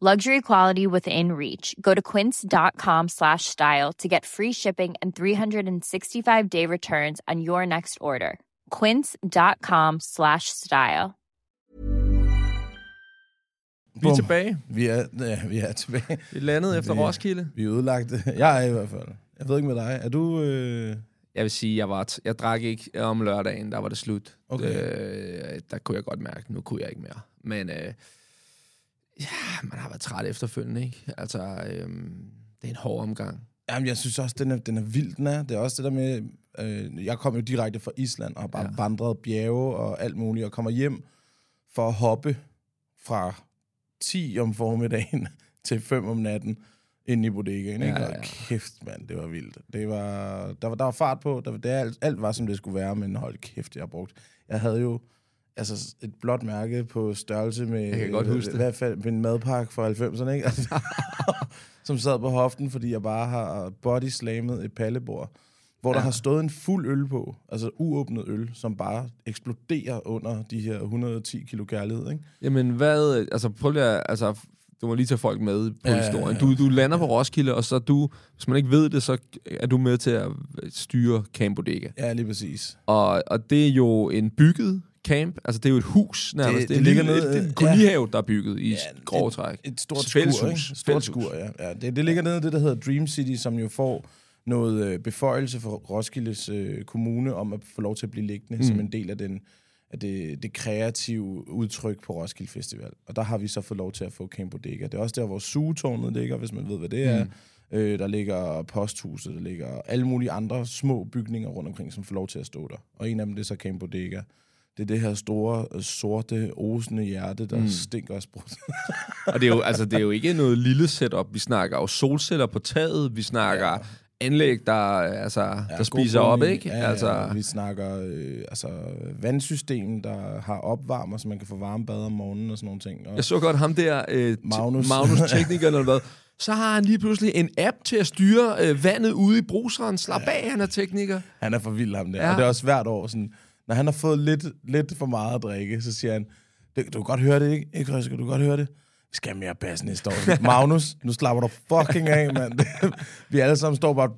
Luxury quality within reach. Go to quince.com slash style to get free shipping and 365 day returns on your next order. Quince.com slash style. Vi er tilbage. Vi er, ja, vi er tilbage. Vi landede efter Vi- Roskilde. Vi er udlagte. Jeg er i hvert fald. Jeg ved ikke med dig. Er du... Øh... Jeg vil sige, jeg var t- jeg drak ikke om lørdagen, der var det slut. Okay. Øh, der kunne jeg godt mærke, nu kunne jeg ikke mere. Men øh, ja, man har været træt efterfølgende, ikke? Altså, øh, det er en hård omgang. Jamen, jeg synes også, den er, den er vild, den er. Det er også det der med... Øh, jeg kom jo direkte fra Island og har bare Ja. vandret bjerge og alt muligt, og kommer hjem for at hoppe fra 10 om formiddagen til 5 om natten ind i bodegaen. Ikke? Ja, Ja, ja. Kæft, mand, det var vildt. Det var, der, var, der var fart på. Der, det, alt, alt var, som det skulle være, men hold kæft, jeg har brugt. Jeg havde jo altså, et blåt mærke på størrelse med... Jeg kan godt huske I det. hvert fald med en madpakke fra 90'erne, ikke? Altså, som sad på hoften, fordi jeg bare har bodyslammet et pallebord, hvor ja. der Ja. har stået en fuld øl på, altså uåbnet øl, som bare eksploderer under de her 110 kilo kærlighed, ikke? Jamen, hvad... Altså, prøv lige at... Altså, du må lige tage folk med på Ja, ja, historien. ja. Du, du lander på Roskilde, og så du... Hvis man ikke ved det, så er du med til at styre Camp Bodega. Ja, lige præcis. Og, og det er jo en bygget camp. Altså, det er jo et hus nærmest. Det- Det, det det, ligger ligger ned- det er en ja. kolonihave, der er bygget i Ja, ja, grove træk. Et stort Et skur, ikke? Stort Fælleshus. skur, ja. ja det, det ligger nede i det, der hedder Dream City, som jo får noget øh, beføjelse for Roskildes øh, kommune om at få lov til at blive liggende mm. som en del af, den, af det, det kreative udtryk på Roskilde Festival. Og der har vi så fået lov til at få Camp Bodega. Det er også der, hvor sugetårnet ligger, hvis man ved, hvad det er. Øh, der ligger posthuset, der ligger alle mulige andre små bygninger rundt omkring, som får lov til at stå der. Og en af dem, det er så Camp Bodega. Det er det her store, øh, sorte, osende hjerte, der mm. stinker af sprut. Og det er, jo, altså, det er jo ikke noget lille setup. Vi snakker jo solceller på taget. Vi snakker ja. anlæg, der, altså, ja, der spiser op, ikke? Ja, altså, ja, vi snakker øh, altså, vandsystem, der har opvarmer, så man kan få varme bad om morgenen og sådan nogle ting. Og, Jeg så godt ham der, øh, Magnus. Magnus teknikeren eller hvad. Så har han lige pludselig en app til at styre øh, vandet ude i bruseren. Slap af, han er tekniker. han er for vild, ham der. Ja. Ja. Og det er også hvert år sådan, når han har fået lidt, lidt for meget at drikke, så siger han, "Det- du kan godt høre det, ikke? Ikke, Røske? Du kan godt høre det? Vi skal mere bas næste år. Magnus, nu slapper du fucking af, mand. vi alle sammen står bare...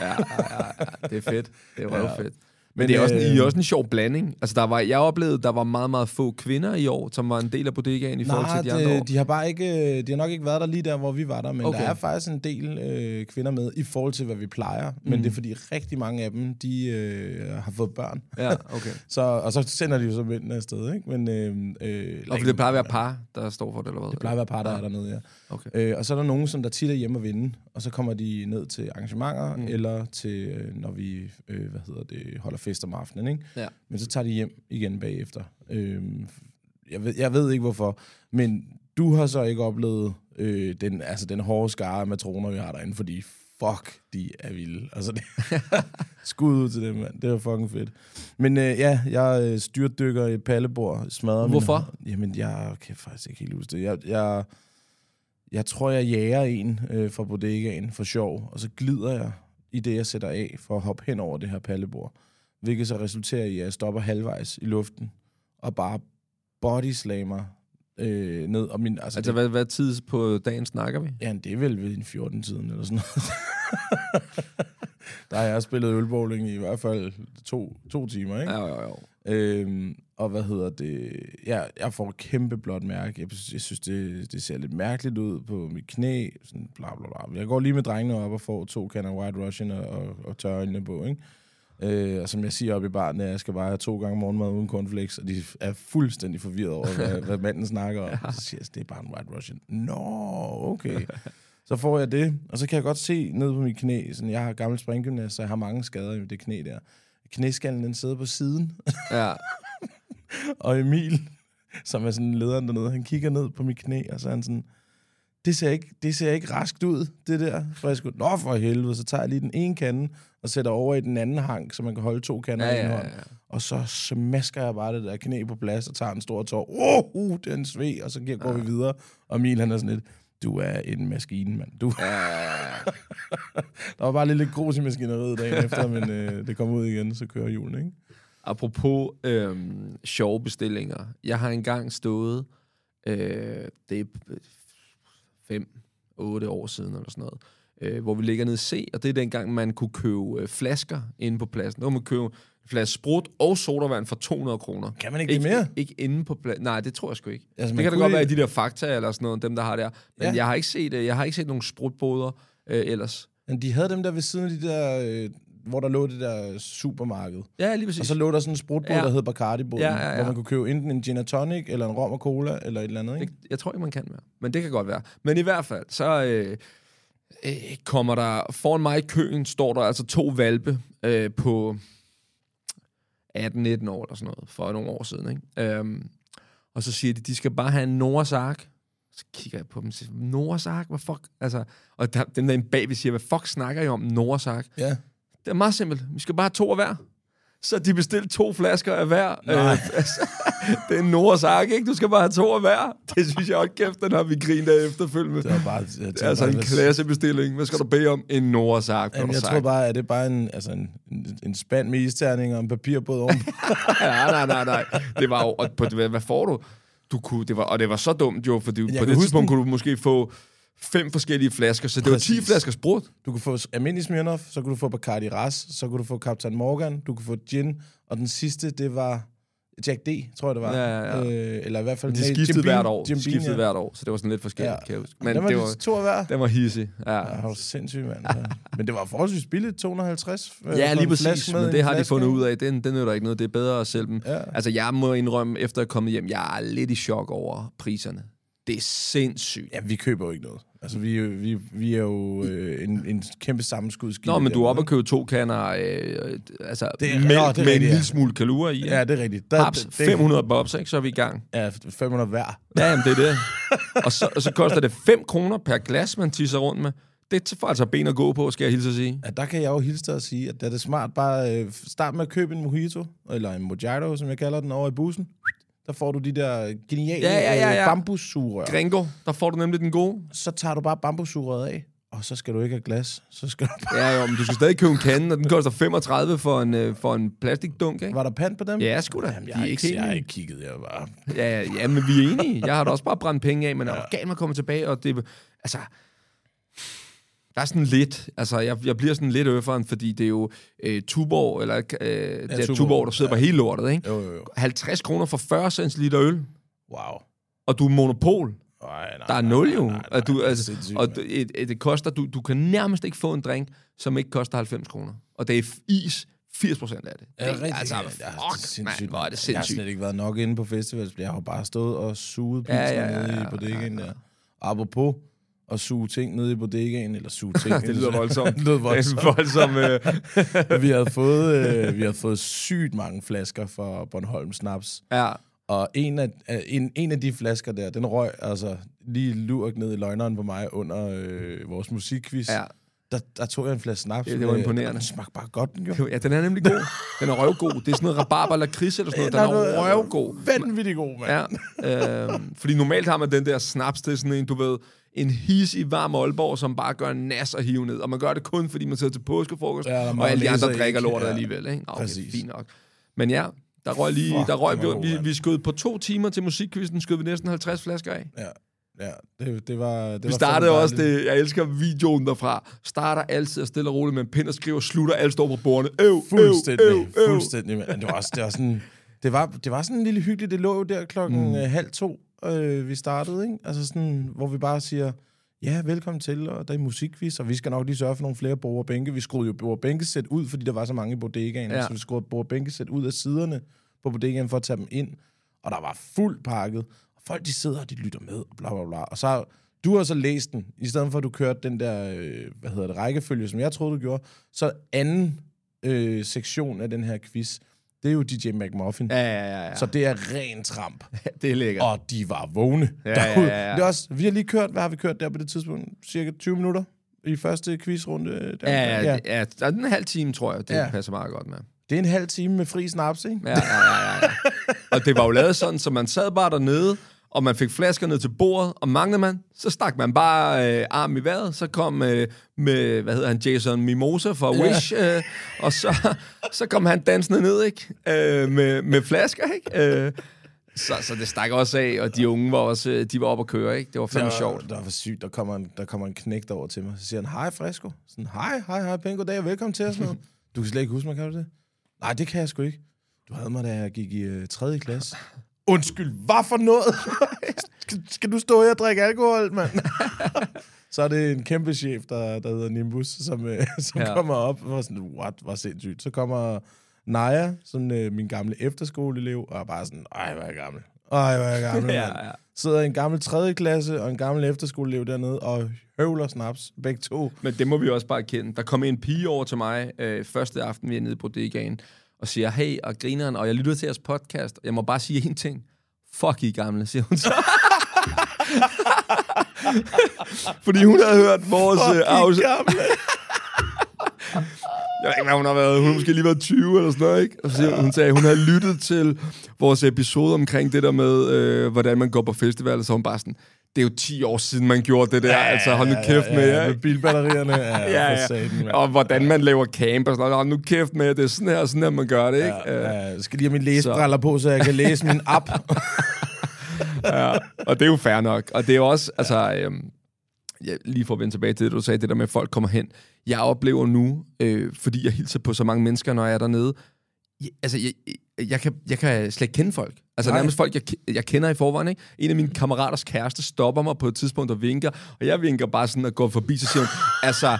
Ja, ja, ja, ja, det er fedt. Det er røvfedt. Men, Men, det er også, en, I er øh, også en sjov blanding. Altså, der var, jeg oplevede, der var meget, meget få kvinder i år, som var en del af bodegaen i forhold Nej, til de andre år. de har bare ikke, de har nok ikke været der lige der, hvor vi var der, men Okay. der er faktisk en del øh, kvinder med i forhold til, hvad vi plejer. Mm. Men det er fordi rigtig mange af dem, de øh, har fået børn. Ja, okay. Så, og så sender de jo så mændene afsted, ikke? Men, øh, øh, Og fordi det plejer at være par, der står for det, eller hvad? Det plejer at være par, der er dernede, ja. Okay. Øh, og så er der nogen, som der tit er hjemme og vinde, og så kommer de ned til arrangementer, mm. eller til, øh, når vi øh, hvad hedder det, holder fest om aftenen, ikke? Ja. Men så tager de hjem igen bagefter. Øh, jeg, ved, jeg ved ikke, hvorfor, men du har så ikke oplevet øh, den, altså den hårde skare af matroner, vi har derinde, fordi fuck, de er vilde. Altså, det, skud ud til dem, mand. Det var fucking fedt. Men øh, ja, jeg øh, styrtdykker i pallebord, smadrer Hvorfor? Min, jamen, jeg kan faktisk ikke helt huske det. Jeg, jeg, jeg tror, jeg jager en øh, fra bodegaen for sjov, og så glider jeg i det, jeg sætter af for at hoppe hen over det her pallebord. Hvilket så resulterer i, at jeg stopper halvvejs i luften og bare bodyslammer øh, ned. Og min, altså, Altså, hvad, hvad tid på dagen snakker vi? Ja, det er vel ved en 14-tiden eller sådan noget. der har jeg spillet ølbowling i i hvert fald to, to timer, ikke? Ja, jo, jo. Øhm, og hvad hedder det? Ja, jeg får et kæmpe blåt mærke. Jeg, jeg synes, det, det ser lidt mærkeligt ud på mit knæ. Sådan bla bla bla. Jeg går lige med drengene op og får to kander White Russian og, og, og tørre øjnene på, ikke? Øh, og som jeg siger op i baren, jeg skal bare have to gange morgenmad uden cornflakes, og de er fuldstændig forvirret over, hvad, hvad manden snakker om. Så siger jeg, det er bare en White Russian. Nå, okay. Så får jeg det, og så kan jeg godt se ned på mit knæ, sådan, jeg har gammel springgymnast, så jeg har mange skader i det knæ der. Knæskallen, den sidder på siden. Ja. Og Emil, som er sådan lederen dernede, han kigger ned på mit knæ, og så er han sådan, det ser ikke, det ser ikke raskt ud, det der. For jeg skulle, nå for helvede, så tager jeg lige den ene kande, og sætter over i den anden hank, så man kan holde to kander Ja, i en ja, hånd. ja. Og så smasker jeg bare det der knæ på plads, og tager en stor tår. Oh, uh, det er en og så går vi videre. Og Emil, han er sådan lidt, du er en maskine, mand. Du. der var bare lidt, lidt grus i maskineriet dagen efter, men øh, det kom ud igen, så kører julen, ikke? Apropos øhm, sjove bestillinger. Jeg har engang stået, øh, det er fem, otte år siden eller sådan noget, øh, hvor vi ligger nede i C, og det er dengang, man kunne købe øh, flasker inde på pladsen. Nu kan man købe en flaske sprut og sodavand for 200 kroner. Kan man ikke det Ikke, mere? ikke inde på pladsen. Nej, det tror jeg sgu ikke. Altså, det kan da kunne godt være i ikke- de der fakta eller sådan noget, dem der har der. Men Ja. ja. jeg har ikke set, øh, jeg har ikke set nogen sprutboder øh, ellers. Men de havde dem der ved siden af de der, øh, hvor der lå det der supermarked. Ja, lige præcis. Og så lå der sådan en sprutbåd, Ja. der hed Bacardi-båden, Ja, ja, ja. hvor man kunne købe enten en gin and tonic, eller en rom og cola, eller et eller andet, ikke? Det, jeg tror ikke, man kan mere. Men det kan godt være. Men i hvert fald, så øh, øh, kommer der... Foran mig i køen står der altså to valpe øh, på 18-19 år eller sådan noget, for nogle år siden. Ikke? Øhm, og så siger de, de skal bare have en Noras Ark. Så kigger jeg på dem og siger, Noras Ark? Hvad fuck? Altså, og der, dem der inde bag, vi siger, hvad fuck snakker I om Noras Ark? Ja. Det er meget simpelt. Vi skal bare have to af hver. Så de bestilte to flasker af hver. Nej. Øh, altså, det er en Noras Ark, ikke? Du skal bare have to af hver. Det synes jeg også kæft, den har vi grint af efterfølgende. Det var bare... Jeg Det er altså bare, en klassebestilling. Hvad skal du bede om? En Noras Ark. Jamen, jeg tror bare, at det er bare en, altså en, en, en spand med isterning og en papirbåd ovenpå. nej, nej, nej, nej. Det var jo... Og på, hvad, hvad får du? Du kunne, det var, og det var så dumt jo, fordi på kan det tidspunkt den. kunne du måske få fem forskellige flasker, så det var 10 Præcis. flasker sprut. Du kunne få almindelig Smirnoff, så kunne du få Bacardi Ras, så kunne du få Captain Morgan, du kunne få gin, og den sidste, det var Jack D, tror jeg det var. Ja, ja, ja. Øh, eller i hvert fald... De nej, skiftede Jim Beam- hvert år. Jim De Beam, skiftede ja. hvert år, så det var sådan lidt forskelligt, Ja. kan jeg huske. Men Men den var, det det var, to hver. den var hissig. Ja. Ja, det var sindssygt, mand. Ja. Men det var forholdsvis billigt, 250. øh, Ja, lige præcis, men en det har de fundet ud af. Den, den nytter ikke noget. Det er bedre at sælge dem. Ja. Altså, jeg må indrømme, efter jeg er kommet hjem, jeg er lidt i chok over priserne. Det er sindssygt. Ja, vi køber jo ikke noget. Altså, vi, vi, vi er jo øh, en, en kæmpe sammenskudsskib. Nå, men du er oppe og købe to kander, øh, øh, altså Det er- mælk nå, det er med en ja. lille smule kalorier i. Ja, det er rigtigt. Der, Haps, det, 500 bobs, ikke? Så er vi i gang. Ja, 500 hver. Ja, jamen, det er det. og, så, og så koster det 5 kroner per glas, man tisser rundt med. Det er altså ben at gå på, skal jeg hilse at sige. Ja, der kan jeg jo hilse dig og sige, at det er det smart bare øh, start med at købe en mojito, eller en mojito, som jeg kalder den, over i bussen. Der får du de der geniale Ja, ja, ja, ja. øh, bambussugerør. Gringo, der får du nemlig den gode. Så tager du bare bambussugerøret af, og så skal du ikke have glas. Så skal du bare... Ja, jo, men du skal stadig købe en kande, og den koster 35 for en, øh, for en plastikdunk, ikke? Var der pant på dem? Ja, sgu da. Jamen, jeg, har ikke jeg har ikke kigget, jeg var... Ja, ja, ja, men vi er enige. Jeg har da også bare brændt penge af, men jeg er galt med at komme tilbage, og det... Altså, der er sådan lidt... Altså, jeg, jeg bliver sådan lidt øfferen, fordi det er jo øh, Tuborg, eller øh, det er Tuborg, Tuborg, der sidder ja. på hele lortet, ikke? Jo, jo, jo. 50 kroner for 40 cents liter øl, Wow. og du er monopol. Ej, nej, Der er nej, nul nej, jo. nej, nej, du, det altså, sindssygt, og det, et, et, det koster, du, du kan nærmest ikke få en drink, som ikke koster 90 kroner. Og det er is 80 procent af det. Ja, det er det rigtigt. altså, Ja, det er fuck, sindssygt, mand, hvor er det Jeg har sindssygt. slet ikke været nok inde på festivals. Jeg har bare stået og suget Ja, pilsner ja, ja, nede ja, i bodegaen der. Apropos at suge ting nede i bodegaen, eller suge ting. det lyder voldsomt. det lyder Det voldsomt. er voldsomt. Øh, vi, havde fået, øh, vi havde fået sygt mange flasker fra Bornholm Snaps. ja. Og en af, øh, en, en af de flasker der, den røg altså lige lurk ned i løgneren på mig under øh, vores musikquiz. Ja. Der, der tog jeg en flaske snaps. Det- det var imponerende. Den smagte bare godt, den jo. Ja, den er nemlig god. Den er røvgod. Det er sådan noget rabarber eller kris eller sådan noget. Den er røvgod. Vanvittig god, mand. Ja, øh, fordi normalt har man den der snaps, det er sådan en, du ved, en his i varm Aalborg, som bare gør en nas og hive ned. Og man gør det kun, fordi man sidder til påskefrokost, Ja, og alle de andre drikker ikke. lortet Ja. alligevel. Ikke? Okay, Præcis. fint nok. Men ja, der røg lige, Fuck, der røg, vi, god, vi, vi skød på to timer til musikkvisten, skød vi næsten 50 flasker af. Ja, ja det, det var det Vi var startede også det, jeg elsker videoen derfra. Starter altid og stille og roligt med en pind og skriver, slutter, alle står på bordene. Øv, Fuldstændig, øv, øv. fuldstændig. Men det var også, det var sådan, Det var, det var sådan en lille hyggeligt. Det lå jo der klokken Mm. mm. halv to, øh, vi startede, ikke? Altså sådan, hvor vi bare siger, ja, velkommen til, og der er musikquiz, og vi skal nok lige sørge for nogle flere bord og bænke. Vi skruede jo bord og bænkesæt ud, fordi der var så mange i bodegaen, Ja. så vi skruede bord og bænkesæt ud af siderne på bodegaen for at tage dem ind, og der var fuldt pakket. Folk, de sidder og de lytter med, og bla bla bla. Og så du har så læst den, i stedet for at du kørte den der, øh, hvad hedder det, rækkefølge, som jeg troede, du gjorde. Så anden øh, sektion af den her quiz, det er jo DJ McMuffin. Ja, ja, ja. ja. Så det er ren tramp. det er lækkert. Og de var vågne Ja, ja, derude. ja, ja. Det er også, vi har lige kørt, hvad har vi kørt der på det tidspunkt? Cirka 20 minutter i første quizrunde. Der. Ja, ja, ja. Er en halv time, tror jeg. Det ja. Ja. passer meget godt med. Det er en halv time med fri snaps, ikke? Ja, ja, ja, ja, ja. Og det var jo lavet sådan, så man sad bare dernede, og man fik flasker ned til bordet, og manglede man, så stak man bare øh, armen i vejret, så kom øh, med, hvad hedder han, Jason Mimosa fra. Wish, øh, og så, så kom han dansende ned, ikke? Øh, med, med flasker, ikke? Øh, så, så det stak også af, og de unge var også, øh, de var oppe at køre, ikke? Det var fandme der, sjovt. Der var sygt. Der kommer, en, der kommer en knægt over til mig. Så siger han, hej Fresco. Sådan, hej, hej, hej, pæn goddag, velkommen til os. Du kan slet ikke huske mig, kan du det? Nej, det kan jeg sgu ikke. Du havde mig, da jeg gik i uh, 3. klasse. Undskyld, hvad for noget? skal, skal du stå her og drikke alkohol, mand? så er det en kæmpe chef, der, der hedder Nimbus, som, øh, som Ja. kommer op og sådan, what, hvor sindssygt. Så kommer Naja, sådan øh, min gamle efterskoleelev, og er bare sådan, ej, hvor er jeg gammel. Ej, hvor er jeg gammel, Ja, ja. sidder en gammel 3. klasse og en gammel efterskoleelev dernede og høvler snaps, begge to. Men det må vi også bare kende. Der kom en pige over til mig øh, første aften, vi er nede i bodegaen, og siger, hey, og grineren, og jeg lytter til jeres podcast, og jeg må bare sige én ting. Fuck I gamle, siger hun så. Fordi hun havde hørt vores øh, afsnit. gamle. Jeg ved ikke, hvad hun har været. Hun har måske lige været 20 eller sådan noget, ikke? Og så siger, hun sagde, hun havde lyttet til vores episode omkring det der med, øh, hvordan man går på festival, så hun bare sådan, det er jo 10 år siden, man gjorde det der. Ja, altså, hold nu kæft med jer, med bilbatterierne. Ja, Ja, ja. Satan, ja. Og hvordan man laver camp og sådan noget. Hold nu kæft med, det er sådan her, sådan her, man gør det, ikke? Ja, ja, jeg skal lige have mine læsebriller på, så jeg kan læse min app. ja, og det er jo fair nok. Og det er jo også, altså, øhm, ja, lige for at vende tilbage til det, du sagde, det der med, at folk kommer hen. Jeg oplever nu, øh, fordi jeg hilser på så mange mennesker, når jeg er dernede, jeg, altså, jeg, jeg, kan, jeg kan slet ikke kende folk. Altså Nej. nærmest folk, jeg, jeg kender i forvejen. Ikke? En af mine kammeraters kæreste stopper mig på et tidspunkt og vinker, og jeg vinker bare sådan og går forbi, så siger hun, altså,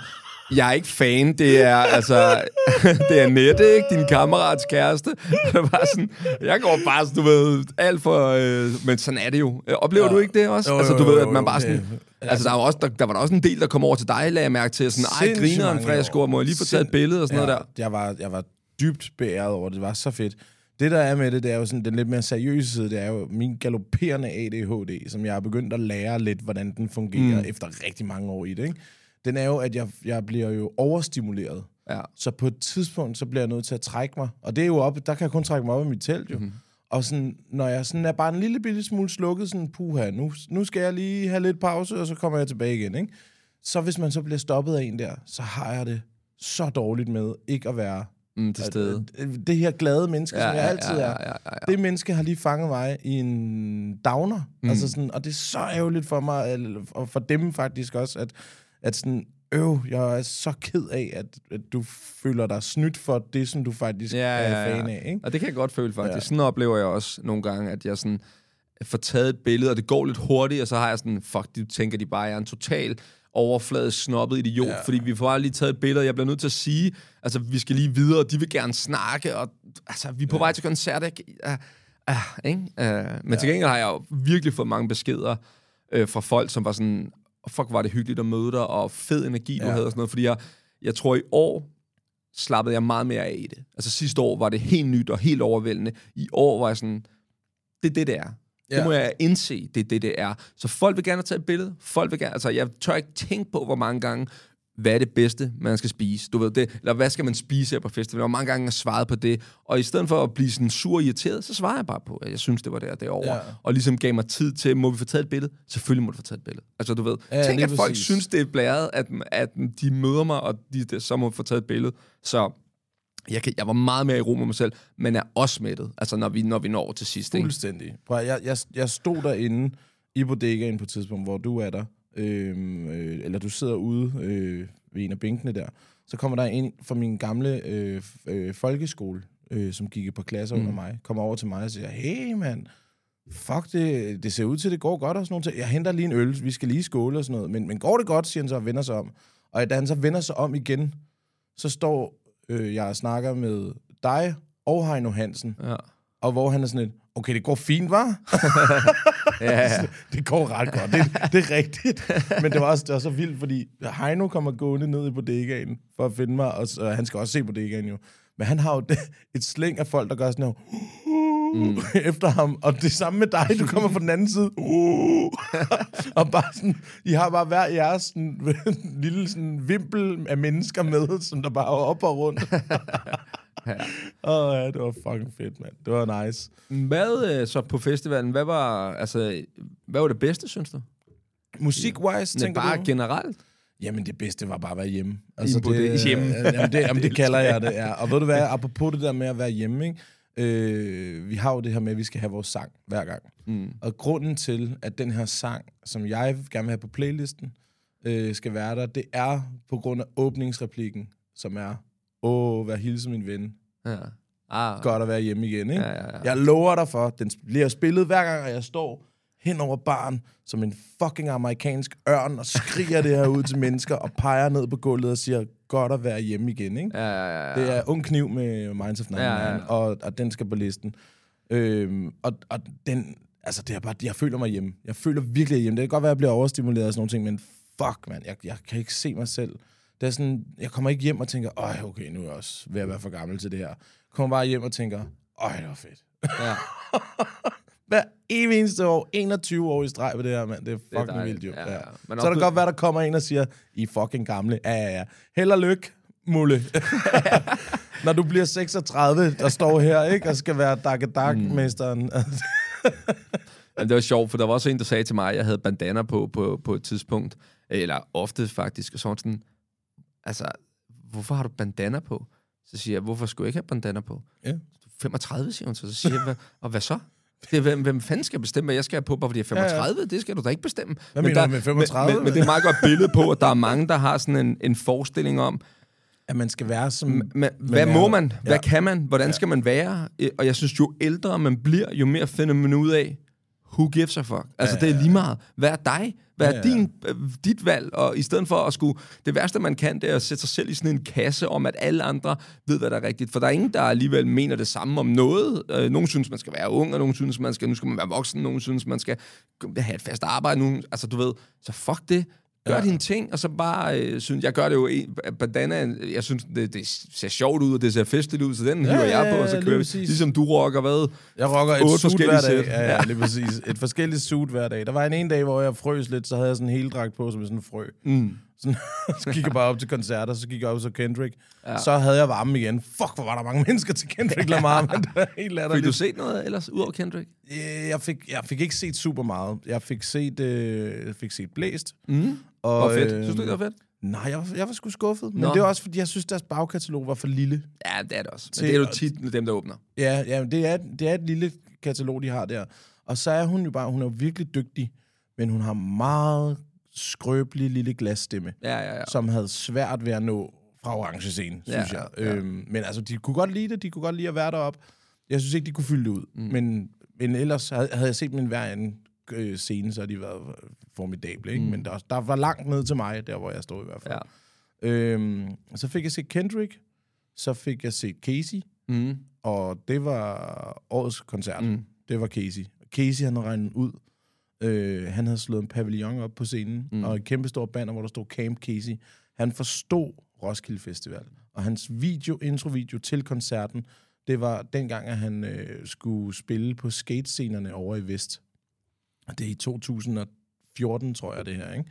jeg er ikke fan, det er altså, det er Nette, ikke? Din kammerats kæreste. Det var sådan, jeg går bare, du ved, alt for, øh, men sådan er det jo. Øh, Oplever Jo. du ikke det også? Jo, altså, jo, du ved, at man bare sådan, det- altså, der var, også, der, der var der også en del, der kom over til dig, lagde jeg mærke til, sådan, ej, Sindssygt griner en mange frisk år. må jeg lige få taget et billede og sådan noget der? Jeg var, jeg var dybt beæret over det. Det var så fedt. Det, der er med det, det er jo sådan, den lidt mere seriøse side, det er jo min galopperende ADHD, som jeg har begyndt at lære lidt, hvordan den fungerer mm. efter rigtig mange år i det. Ikke? Den er jo, at jeg, jeg bliver jo overstimuleret. Ja. Så på et tidspunkt, så bliver jeg nødt til at trække mig. Og det er jo op, der kan jeg kun trække mig op i mit telt jo. Mm. Og sådan, når jeg sådan er bare en lille bitte smule slukket, sådan, puha, nu, nu skal jeg lige have lidt pause, og så kommer jeg tilbage igen, ikke? Så hvis man så bliver stoppet af en der, så har jeg det så dårligt med ikke at være Mm, til stede. øh, det her glade menneske, ja, som jeg altid ja, er. ja, ja, ja. Det menneske har lige fanget mig i en downer. Mm. Altså sådan, og det er så ærgerligt for mig, eller- og for dem faktisk også, at, at sådan, øv, jeg er så ked af, at, at du føler dig snydt for det, som du faktisk Ja, ja, er ja. fan af. Ikke? Og det kan jeg godt føle, faktisk. Ja. Ja. Sådan oplever jeg også nogle gange, at jeg sådan får taget et billede, og det går lidt hurtigt, og så har jeg sådan, fuck, de tænker de bare, jeg er en total overfladisk snobbet idiot. Ja. fordi vi får bare lige taget et billede, og jeg bliver nødt til at sige, altså, vi skal lige videre, og de vil gerne snakke, og altså, vi er på ja. vej til koncert, ikke? Uh, uh, ikke? Uh, men ja. til gengæld har jeg jo virkelig fået mange beskeder uh, fra folk, som var sådan, fuck, var det hyggeligt at møde dig, og fed energi, du Ja. havde, og sådan noget, fordi jeg, jeg tror i år, slappede jeg meget mere af i det. Altså sidste år var det helt nyt og helt overvældende. I år var jeg sådan, det er det, det er. Ja. Det må jeg indse, det er det, det er. Så folk vil gerne tage et billede. Folk vil gerne, altså jeg tør ikke tænke på, hvor mange gange, hvad er det bedste, man skal spise? Du ved det, eller hvad skal man spise her på festival? Hvor mange gange har svaret på det? Og i stedet for at blive sådan sur og irriteret, så svarer jeg bare på, at jeg synes, det var der derovre. Ja. Og ligesom gav mig tid til, må vi få taget et billede? Selvfølgelig må du få taget et billede. Altså du ved, Ja, tænk at folk præcis. synes, det er blæret, at, at de møder mig, og de, de, så må få taget et billede. Så jeg, kan, jeg var meget mere i ro med mig selv, men er også mættet, altså når vi, når vi når til sidst. Ikke? Fuldstændig. Prøv, jeg, jeg, jeg stod derinde i bodegaen på et tidspunkt, hvor du er der, øhm, øh, eller du sidder ude øh, ved en af bænkene der. Så kommer der en fra min gamle øh, øh, folkeskole, øh, som gik et par klasser mm. under mig, kommer over til mig og siger, hey mand, fuck, det, det ser ud til, det går godt og sådan noget. Jeg henter lige en øl, vi skal lige skåle og sådan noget. Men, men går det godt, siger han så og vender sig om. Og da han så vender sig om igen, så står øh, jeg og snakker med dig og Heino Hansen. Ja. Og hvor han er sådan lidt, okay, det går fint, var? Ja, ja. det går ret godt, det, det er rigtigt. Men det var, også, det var så vildt, fordi Heino kommer gående ned i bodegaen for at finde mig, og, så, han skal også se bodegaen jo. Men han har jo det, et slæng af folk, der gør sådan her, mm. efter ham. Og det samme med dig, du kommer fra den anden side. Uh, og bare sådan, I har bare hver jeres sådan, lille sådan, vimpel af mennesker med, som der bare er op og rundt. ja. Åh, ja, det var fucking fedt, mand. Det var nice. Hvad øh, så på festivalen, hvad var, altså, hvad var det bedste, synes du? Musik-wise, Men tænker bare du? generelt? Jamen, det bedste var bare at være hjemme. I en bodega. Hjemme. Jamen, det, jamen, det kalder jeg det, ja. Og ved du hvad, apropos det der med at være hjemme, ikke? Øh, vi har jo det her med, at vi skal have vores sang hver gang. Mm. Og grunden til, at den her sang, som jeg gerne vil have på playlisten, øh, skal være der, det er på grund af åbningsreplikken, som er, åh, vær hilse min ven. Ja. Ah, Godt at være hjemme igen, ikke? Ja, ja, ja. Jeg lover dig for, den bliver spillet hver gang, jeg står hen over baren som en fucking amerikansk ørn og skriger det her ud til mennesker og peger ned på gulvet og siger, godt at være hjemme igen, ikke? Ja, ja, ja. Det er Ung Kniv med Minds of 99, Ja, ja, ja. Og, og den skal på listen. Øhm, og, og den, altså det er bare, jeg føler mig hjemme. Jeg føler virkelig hjemme. Det kan godt være, at jeg bliver overstimuleret og sådan nogle ting, men fuck, man, jeg, jeg kan ikke se mig selv. Det er sådan, jeg kommer ikke hjem og tænker, øj, okay, nu er jeg også ved at være for gammel til det her. Jeg kommer bare hjem og tænker, øj, det var fedt. ja. Hver evig eneste år, 21 år i streg på det her, mand. Det er fucking det dejligt. vildt, jo. Ja, Ja. Men Så er det godt være, der kommer en og siger, I er fucking gamle. Ja, ja, ja. Held og lykke, Mulle. Når du bliver 36, der står her, ikke? Og skal være dak-dak-mesteren. Mm. Det var sjovt, for der var også en, der sagde til mig, at jeg havde bandana på, på på et tidspunkt, eller ofte faktisk, og så var han sådan, altså, hvorfor har du bandana på? Så siger jeg, hvorfor skulle jeg ikke have bandana på? Ja. Du er 35, siger hun så. Så siger jeg, "Hvad- og hvad så? Det er, hvem, hvem fanden skal bestemme, hvad jeg skal have på, bare fordi jeg er Ja, ja. 35? Det skal du da ikke bestemme. Hvad Men der- med 35? Men, men, men det er et meget godt billede på, at der er mange, der har sådan en, en forestilling om, At man skal være som... men, hvad må man? Hvad Ja. kan man? Hvordan skal man være? Og jeg synes, jo ældre man bliver, jo mere finder man ud af, who gives a fuck? Altså, det er lige meget. Hvad er dig? Hvad er Ja, ja. din, øh, dit valg? Og i stedet for at skulle... Det værste, man kan, det er at sætte sig selv i sådan en kasse om, at alle andre ved, hvad der er rigtigt. For der er ingen, der alligevel mener det samme om noget. Øh, Nogen synes, man skal være ung, og nogen synes, man skal, nu skal man være voksen. Nogen synes, man skal have et fast arbejde. Nogen, altså, du ved, så fuck det. Gør ja. dine ting, og så bare, øh, synes, jeg gør det jo, en, bandana, jeg synes, det, det ser sjovt ud, og det ser festligt ud, så den ja, hiver jeg på, og så kører vi. Ligesom du rocker, hvad? Jeg rocker et suit hver dag. Ja, ja, lige præcis. Et forskelligt suit hver dag. Der var en ene dag, hvor jeg frøs lidt, så havde jeg sådan en heldragt på, som sådan en frø. Mm. Sådan, så gik jeg bare op til koncerter, så gik jeg op til Kendrick. Ja. Så havde jeg varme igen. Fuck, hvor var der mange mennesker til Kendrick Lamar, men det var helt Fik latterligt. du set noget ellers, ud over Kendrick? Øh, Jeg fik, jeg fik ikke set super meget. Jeg fik set, øh, fik set Blæst. Mm. Og, Hvor fedt. øh, Synes du det var fedt? Nej, jeg var, jeg var sgu skuffet. Men Nå. det er også, fordi jeg synes, deres bagkatalog var for lille. Ja, det er det også. Men Til- det er jo tit dem, der åbner. Ja, ja det, er, det er et lille katalog, de har der. Og så er hun jo bare, hun er virkelig dygtig, men hun har meget skrøbelig lille glasstemme, Ja, ja, ja. som havde svært ved at nå fra orange scene, synes Ja, jeg. ja. Øhm, men altså, de kunne godt lide det, de kunne godt lide at være deroppe. Jeg synes ikke, de kunne fylde det ud. Mm. Men, men ellers havde, havde jeg set min hver anden øh, scene, så har de været formidable. Ikke? Mm. Men der, der var langt ned til mig, der hvor jeg stod i hvert fald. ja. Øhm, så fik jeg set Kendrick, så fik jeg set Casey, Mm. og det var årets koncert. Mm. Mm. Det var Casey. Casey, han havde regnet ud. Øh, han havde slået en pavillon op på scenen, mm. og et kæmpe stort banner, hvor der stod Camp Casey. Han forstod Roskilde Festival. Og hans video, introvideo til koncerten, det var dengang, at han øh, skulle spille på skatescenerne over i Vest. Og det er i 2014, tror jeg, det her, ikke?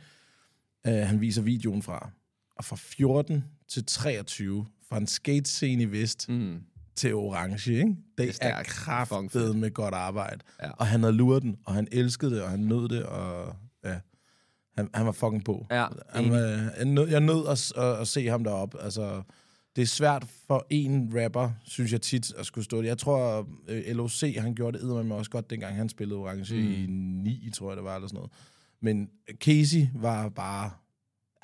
Øh, han viser videoen fra. Og fra 14 til 23, fra en skatescene i Vest, Mm. Til orange, ikke? Det, det er, er kraftet med godt arbejde. Ja. Og han havde luret den, og han elskede det, og han nød det, og ja, han, han var fucking på. Ja, han var, jeg, nød, jeg nød at, at, at se ham deroppe. Altså, det er svært for en rapper, synes jeg tit, at skulle stå det. Jeg tror, øh, LOC, han gjorde det eddermame også godt, dengang han spillede Orange mm. i 9, tror jeg det var, eller sådan noget. Men Casey var bare,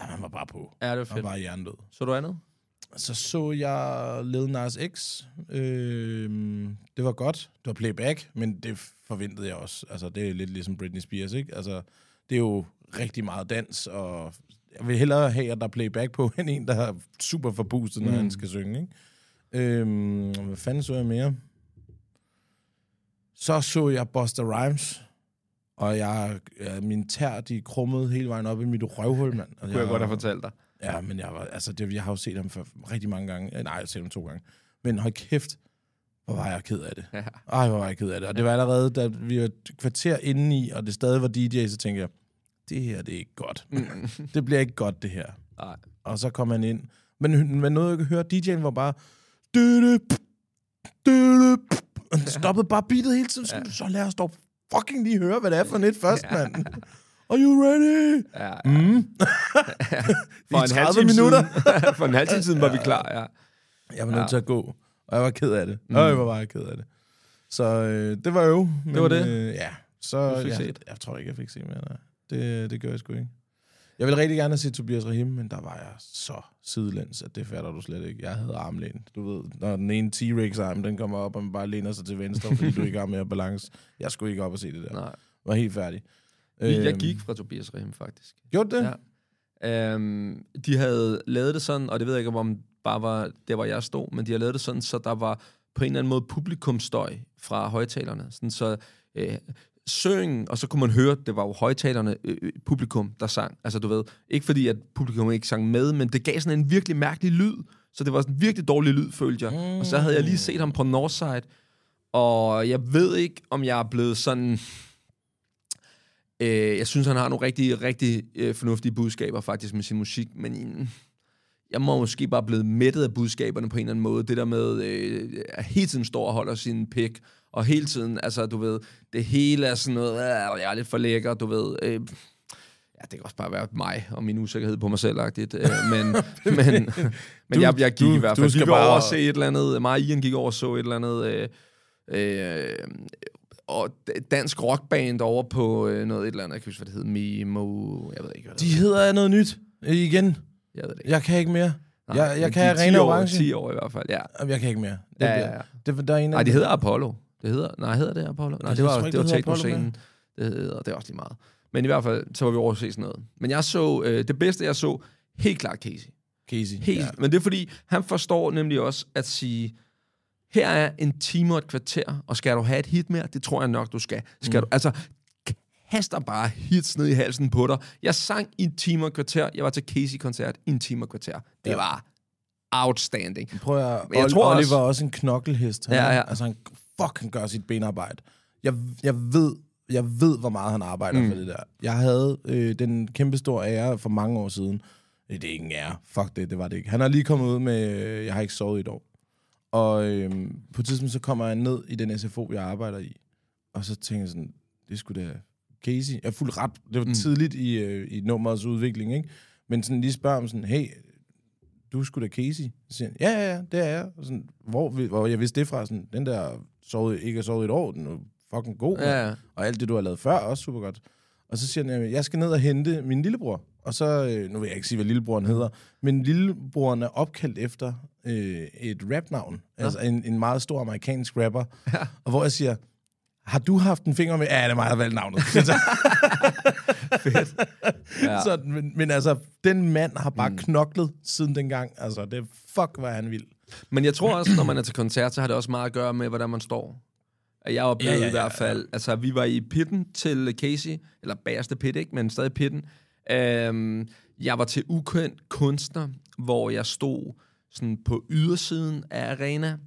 ja, han var bare på. Ja, det var Han fedt. var bare hjernedød. Så du andet? Så så jeg Lil Nas X. Øh, det var godt. Det var playback, men det forventede jeg også. Altså, det er lidt ligesom Britney Spears, ikke? Altså, det er jo rigtig meget dans, og jeg vil hellere have, at der er playback på, end en, der er super forpustet, når mm. han skal synge, ikke? Øh, hvad fanden så jeg mere? Så så jeg Buster Rhymes, og jeg, ja, min tær, de krummede hele vejen op i mit røvhul, mand. Og Kunne jeg godt have fortalt dig. Ja, men jeg, var, altså, det, jeg har jo set ham for rigtig mange gange. Nej, jeg har set ham to gange. Men hold kæft, hvor var jeg ked af det. Ja. Ej, hvor var jeg ked af det. Og det var allerede, da vi var et kvarter inde i, og det stadig var DJ, så tænkte jeg, det her, det er ikke godt. Mm. det bliver ikke godt, det her. Nej. Og så kom han ind. Men, men noget, jeg kan høre, DJ'en var bare... Den stoppede bare beatet hele tiden. Så, så lad os dog fucking lige høre, hvad det er for net først, mand. Are you ready? Ja, ja. Mm. For en halv 30 time minutter. For en halv time siden var vi klar, ja. Jeg var nødt Ja. til at gå, og jeg var ked af det. Mm. Og jeg var bare ked af det. Så øh, det var jo. Men, Det var det? Øh, ja, så Du fik jeg, set. jeg tror ikke, jeg fik set mere. Nej. Det, det gør jeg sgu ikke. Jeg ville rigtig gerne have set Tobias Rahim, men der var jeg så sidelæns, at det fatter du slet ikke. Jeg havde armlæn. Du ved, når den ene T-Rex-arm, den kommer op, og man bare læner sig til venstre, fordi du ikke har mere balance. Jeg skulle ikke op og se det der. Nej. Jeg var helt færdig. Jeg Øhm, gik fra Tobias Rahim, faktisk. Gjorde det? Ja. Øhm, de havde lavet det sådan, og det ved jeg ikke, om bare var der, hvor jeg stod, men de havde lavet det sådan, så der var på en eller anden måde publikumstøj fra højtalerne. Sådan, så øh, søng, og så kunne man høre, det var jo højtalerne, øh, øh, publikum, der sang. Altså du ved, ikke fordi, at publikum ikke sang med, men det gav sådan en virkelig mærkelig lyd. Så det var sådan en virkelig dårlig lyd, følte jeg. Mm. Og så havde jeg lige set ham på Northside, og jeg ved ikke, om jeg er blevet sådan... Øh, jeg synes, han har nogle rigtig, rigtig øh, fornuftige budskaber faktisk med sin musik, men jeg må måske bare blive mættet af budskaberne på en eller anden måde. Det der med, øh, at hele tiden står og holder sin pik, og hele tiden, altså du ved, det hele er sådan noget, øh, jeg er lidt for lækker, du ved. Øh, ja, det kan også bare være mig og min usikkerhed på mig selv, agtigt. Øh, men, men, men Du- jeg, jeg gik du- i hvert du fald. skal Vi var bare- over at se et eller andet, mig og Ian gik over og så et eller andet... Øh, øh, og dansk rockband over på øh, noget et eller andet, jeg kan huske, hvad det hed, Mimo, jeg ved ikke, hvad det De hedder noget nyt. Igen. Jeg ved det ikke. Jeg kan ikke mere. Nej, jeg, jeg kan de rene 10 år, orange. 10 år i hvert fald, ja. Jamen, Jeg kan ikke mere. Det, Ja, ja, ja. Det, der er en Nej, det dem- hedder Apollo. Det hedder, nej, hedder det Apollo? Nej, Jeg det var, ikke, det var det hedder Apollo teknoscenen. Det hedder, det er også lige meget. Men i hvert fald, så var vi over at se sådan noget. Men jeg så, øh, det bedste jeg så, helt klart Casey. Casey. Helt, ja. Men det er fordi, han forstår nemlig også at sige, her er en time og et kvarter, og skal du have et hit mere? Det tror jeg nok, du skal. Skal mm. du, altså, kaster bare hits ned i halsen på dig. Jeg sang i en time og et kvarter. Jeg var til Casey-koncert i en time og et kvarter. Det Ja. var outstanding. Prøv at, Men jeg Ol- tror Oliver også- også en knokkelhest. Han, Ja, ja. Altså, han, fuck, han gør sit benarbejde. Jeg, jeg ved, jeg ved, hvor meget han arbejder mm. for det der. Jeg havde øh, den kæmpe store ære for mange år siden. Øh, Det er ikke en ære. Fuck det, det var det ikke. Han er lige kommet ud med, øh, jeg har ikke sovet i et år. Og øh, på et tidspunkt, så kommer jeg ned i den SFO, jeg arbejder i. Og så tænker jeg sådan, det skulle da Casey. Jeg er fuldt ret. Det var mm. tidligt i, øh, i nummerets udvikling, ikke? Men sådan lige spørger om sådan, hey, du skulle da Casey. Så siger han, ja, ja, ja, det er jeg. Og sådan, hvor, hvor jeg vidste det fra, sådan, den der sovet, ikke har sovet i et år, den er fucking god. Ja. Og alt det, du har lavet før, også super godt. Og så siger han, "Jamen, jeg skal ned og hente min lillebror. Og så, øh, nu vil jeg ikke sige, hvad lillebroren hedder, men lillebroren er opkaldt efter øh, et rapnavn. Altså en, en meget stor amerikansk rapper. Ja. Og hvor jeg siger, har du haft en finger med? Ja, det er mig, der har valgt navnet. Fedt. ja. så, men, men altså, den mand har bare mm. knoklet siden dengang. Altså, det er fuck, hvad han vil. Men jeg tror også, når man er til koncert, så har det også meget at gøre med, hvordan man står. Jeg oplevede Ja, ja, ja, ja, ja, i hvert fald, altså vi var i pitten til Casey, eller bagerste pit, ikke, men stadig pitten. Øhm, jeg var til ukendt kunstner, hvor jeg stod sådan på ydersiden af arena.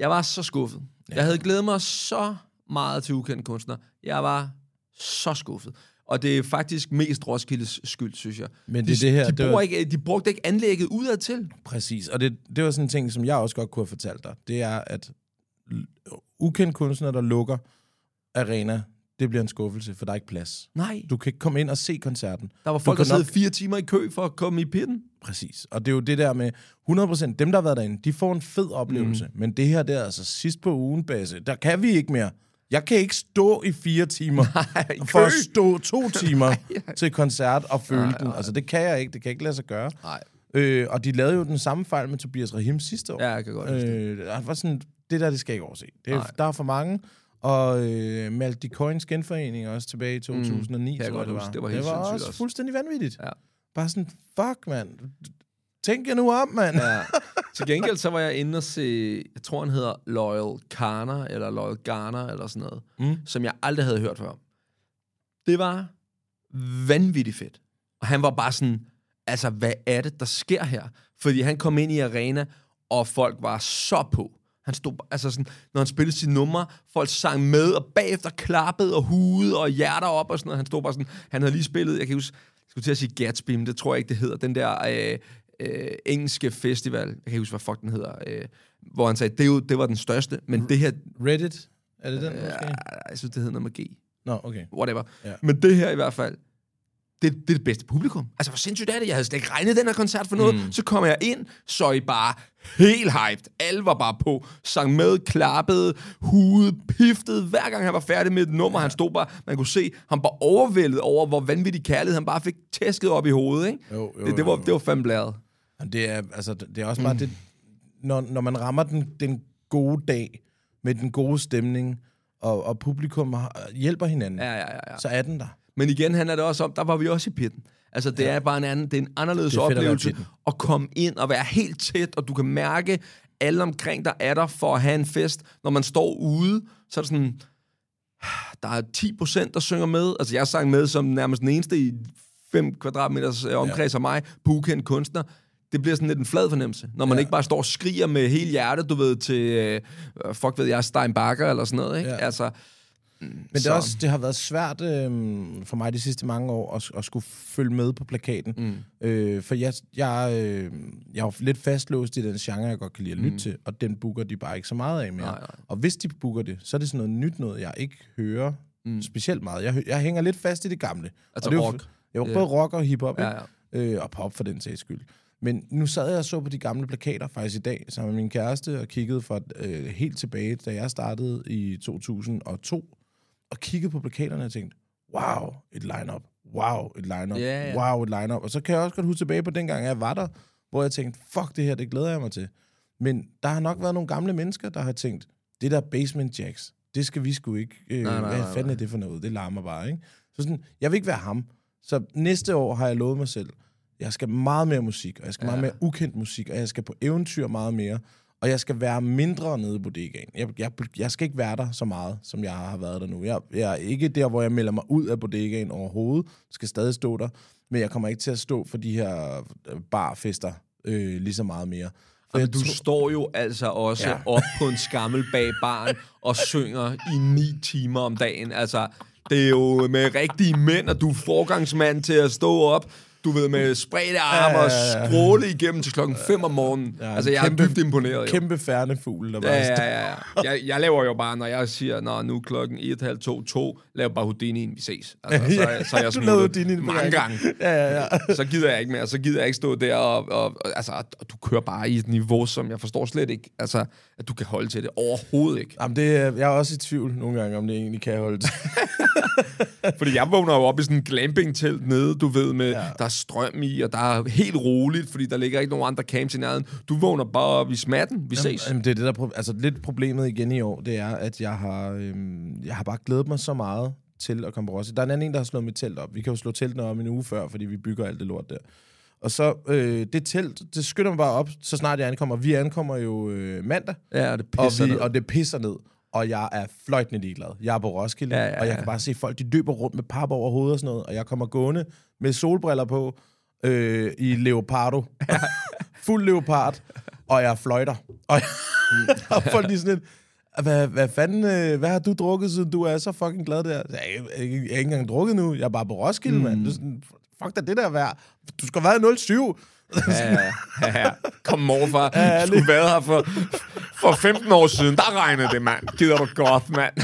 Jeg var så skuffet. Ja. Jeg havde glædet mig så meget til ukendt kunstner. Jeg var så skuffet. Og det er faktisk mest Roskildes skyld, synes jeg. Men de, det er det her, de, det var- ikke, de brugte ikke anlægget udadtil. Præcis, og det, det var sådan en ting, som jeg også godt kunne have fortalt dig. Det er, at ukendt kunstner, der lukker arena, det bliver en skuffelse, for der er ikke plads. Nej. Du kan ikke komme ind og se koncerten. Der var folk, der sad nok- fire timer i kø for at komme i pitten. Præcis. Og det er jo det der med 100%, dem der har været derinde, de får en fed oplevelse. Mm. Men det her der, altså sidst på ugen, Basse, der kan vi ikke mere. Jeg kan ikke stå i fire timer Nej, for at stå to timer til koncert og føle den. Altså det kan jeg ikke, det kan ikke lade sig gøre. Nej. Øh, og de lavede jo den samme fejl med Tobias Rahim sidste år. Ja, jeg kan godt øh, det var sådan, det der, det skal jeg ikke overse. Det er, der er for mange. Og øh, Malte Coins genforening også tilbage i 2009, Mm, jeg tror godt det var. Det var helt det var også, også. fuldstændig vanvittigt. Ja. Bare sådan, fuck, mand. Tænk jer nu om, mand. Ja. Til gengæld så var jeg inde og se, jeg tror han hedder Loyal Garner, eller Loyal Garner, eller sådan noget, Mm. som jeg aldrig havde hørt før. Det var vanvittigt fedt. Og han var bare sådan, altså hvad er det, der sker her? Fordi han kom ind i arena, og folk var så på. Han stod, altså sådan, når han spillede sine numre, folk sang med, og bagefter klappede og hudede og hjerter op og sådan noget. Han stod bare sådan, han havde lige spillet, jeg kan huske, jeg skulle til at sige Gatsby, men det tror jeg ikke, det hedder, den der øh, øh, engelske festival, jeg kan ikke huske, hvad fuck den hedder, øh, hvor han sagde, det, jo, det var den største, men det her, Reddit, er det den øh, måske? jeg synes, det hedder noget med G Nå, okay. whatever. Ja. Men det her i hvert fald, det, det er det bedste publikum. Altså, hvor sindssygt er det? Jeg havde slet ikke regnet den her koncert for noget. Mm. Så kom jeg ind, så I bare helt hyped. Alle var bare på. Sang med, klappede, hude, piftede. Hver gang han var færdig med et nummer, ja. han stod bare... Man kunne se, han var overvældet over, hvor vanvittig kærlighed han bare fik tæsket op i hovedet, ikke? Jo, jo, det, det, var, jo. det var fandme. Jamen, Det er, altså, det er også bare det, når, når man rammer den, den gode dag med den gode stemning, og, og publikum hjælper hinanden, Ja, ja, ja, ja. så er den der. Men igen handler det også om, der var vi også i pitten. Altså, det ja. er bare en anden, det er en anderledes Det er at oplevelse pitten. at komme ind og være helt tæt, og du kan mærke, alle omkring der er der for at have en fest. Når man står ude, så er det sådan, der er 10 procent, der synger med. Altså, jeg sang med som nærmest den eneste i 5 kvadratmeters omkreds af mig, på ukendt kunstner. Det bliver sådan lidt en flad fornemmelse, når man Ja. ikke bare står og skriger med hele hjertet, du ved, til, øh, fuck ved jeg, Stein Bakker eller sådan noget, ikke? Ja. Altså, Men det, er også, det har været svært øh, for mig de sidste mange år at, at skulle følge med på plakaten. Mm. Øh, for jeg, jeg, øh, jeg er jo lidt fastlåst i den genre, jeg godt kan lide at lytte mm. til, og den booker de bare ikke så meget af mere. Nej, nej. Og hvis de booker det, så er det sådan noget nyt noget, jeg ikke hører mm. specielt meget. Jeg, jeg hænger lidt fast i det gamle. Altså og det rock. Jo, Ja. både rock og hiphop, Ja, ikke? Øh, og pop for den sags skyld. Men nu sad jeg og så på de gamle plakater faktisk i dag, sammen med min kæreste, og kiggede fra øh, helt tilbage, da jeg startede i 2002, og kiggede på plakaterne og tænkte, wow, et line-up, wow, et line-up, Ja, ja. wow, et line-up. Og så kan jeg også godt huske tilbage på dengang, jeg var der, hvor jeg tænkte, fuck det her, det glæder jeg mig til. Men der har nok været nogle gamle mennesker, der har tænkt, det der Basement Jacks, det skal vi sgu ikke. Øh, Nej, nej, hvad fanden nej. er det for noget? Det larmer bare, ikke? Så sådan, jeg vil ikke være ham. Så næste år har jeg lovet mig selv, jeg skal meget mere musik, og jeg skal ja. meget mere ukendt musik, og jeg skal på eventyr meget mere, og jeg skal være mindre nede på bodegaen. Jeg, jeg, jeg skal ikke være der så meget, som jeg har været der nu. Jeg, jeg er ikke der, hvor jeg melder mig ud af bodegaen overhovedet. Jeg skal stadig stå der, men jeg kommer ikke til at stå for de her øh, barfester øh, lige så meget mere. For du tror- står jo altså også Ja. op på en skammel bag baren og synger i ni timer om dagen. Altså, det er jo med rigtige mænd, og du er forgangsmand til at stå op, du ved, med spredte arme og Ja, ja, ja. skråle igennem til klokken 5 om morgenen. Ja, Ja, altså, jeg er kæmpe- dybt imponeret. Jo. Kæmpe færne fugl, der bare Ja, ja, ja. ja. Jeg, jeg laver jo bare, når jeg siger, når nu er klokken 1, halv 2, 2, laver bare Houdini'en, vi ses. Altså, så, er- så er jeg smuttet Houdini'en mange gang. gange. Ja, ja, ja. Så gider jeg ikke mere. Så gider jeg ikke stå der og, og, og altså, og du kører bare i et niveau, som jeg forstår slet ikke, altså, at du kan holde til det. Overhovedet ikke. Jamen, det, er- jeg er også i tvivl nogle gange, om det egentlig kan holde til. Fordi jeg vågner jo op i sådan en glamping-telt nede, du ved, med, Ja. ja. der er strøm i, og der er helt roligt, fordi der ligger ikke nogen andre camps i nærheden. Du vågner bare op i smatten. Vi ses. Jamen, det er det, der, pro- altså, lidt problemet igen i år, det er, at jeg har, øhm, jeg har bare glædet mig så meget til at komme på Roskilde. Der er en anden en, der har slået mit telt op. Vi kan jo slå teltene op en uge før, fordi vi bygger alt det lort der. Og så øh, det telt, det skynder mig bare op, så snart jeg ankommer. Vi ankommer jo øh, mandag, Ja, det og, pisser vi, ned. og det pisser ned. Og jeg er fløjtende ligeglad. Jeg er på Roskilde, Ja, ja, og jeg ja. kan bare se folk, de løber rundt med pap over hovedet og sådan noget. Og jeg kommer gående med solbriller på øh, i leopardo. Fuld leopard. Og jeg fløjter. Og, og folk er sådan lidt, hvad, hvad fanden, øh, hvad har du drukket, siden du er så fucking glad der? Jeg, jeg, jeg, jeg er ikke engang drukket nu. Jeg er bare på Roskilde, mm. mand. Du sådan, fuck da det der værd. Du skal været 07. Ja, ja, ja, ja. Kom morfar. Ja, du skulle være her for, for 15 år siden. Der regnede det, mand. Gider du godt, mand.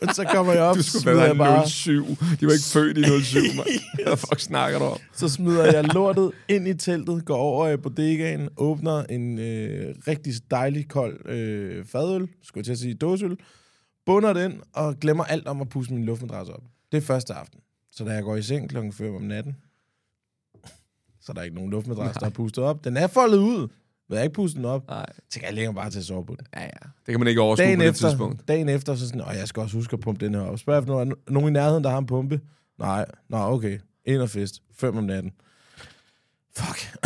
Men så kommer jeg op, Du skulle være bare, her 07. De var ikke født i 07, mand. Hvad fuck snakker du om? så smider jeg lortet ind i teltet, går over i bodegaen, åbner en øh, rigtig dejlig kold øh, fadøl, skulle jeg til at sige dåseøl, bunder den og glemmer alt om at pusse min luftmadras op. Det er første aften. Så da jeg går i seng klokken 5 om natten, så der er ikke nogen luftmadras, der er pustet op. Den er foldet ud, men jeg ikke pustet den op. Nej. Så kan jeg lægge mig bare til at sove på den. Ja, ja. Det kan man ikke overskue Dagen på det efter, tidspunkt. dagen efter, så sådan, jeg skal også huske at pumpe den her op. Spørg efter nogen, nogen i nærheden, der har en pumpe. Nej, nej, okay. Ind og fest. Fem om natten. Fuck.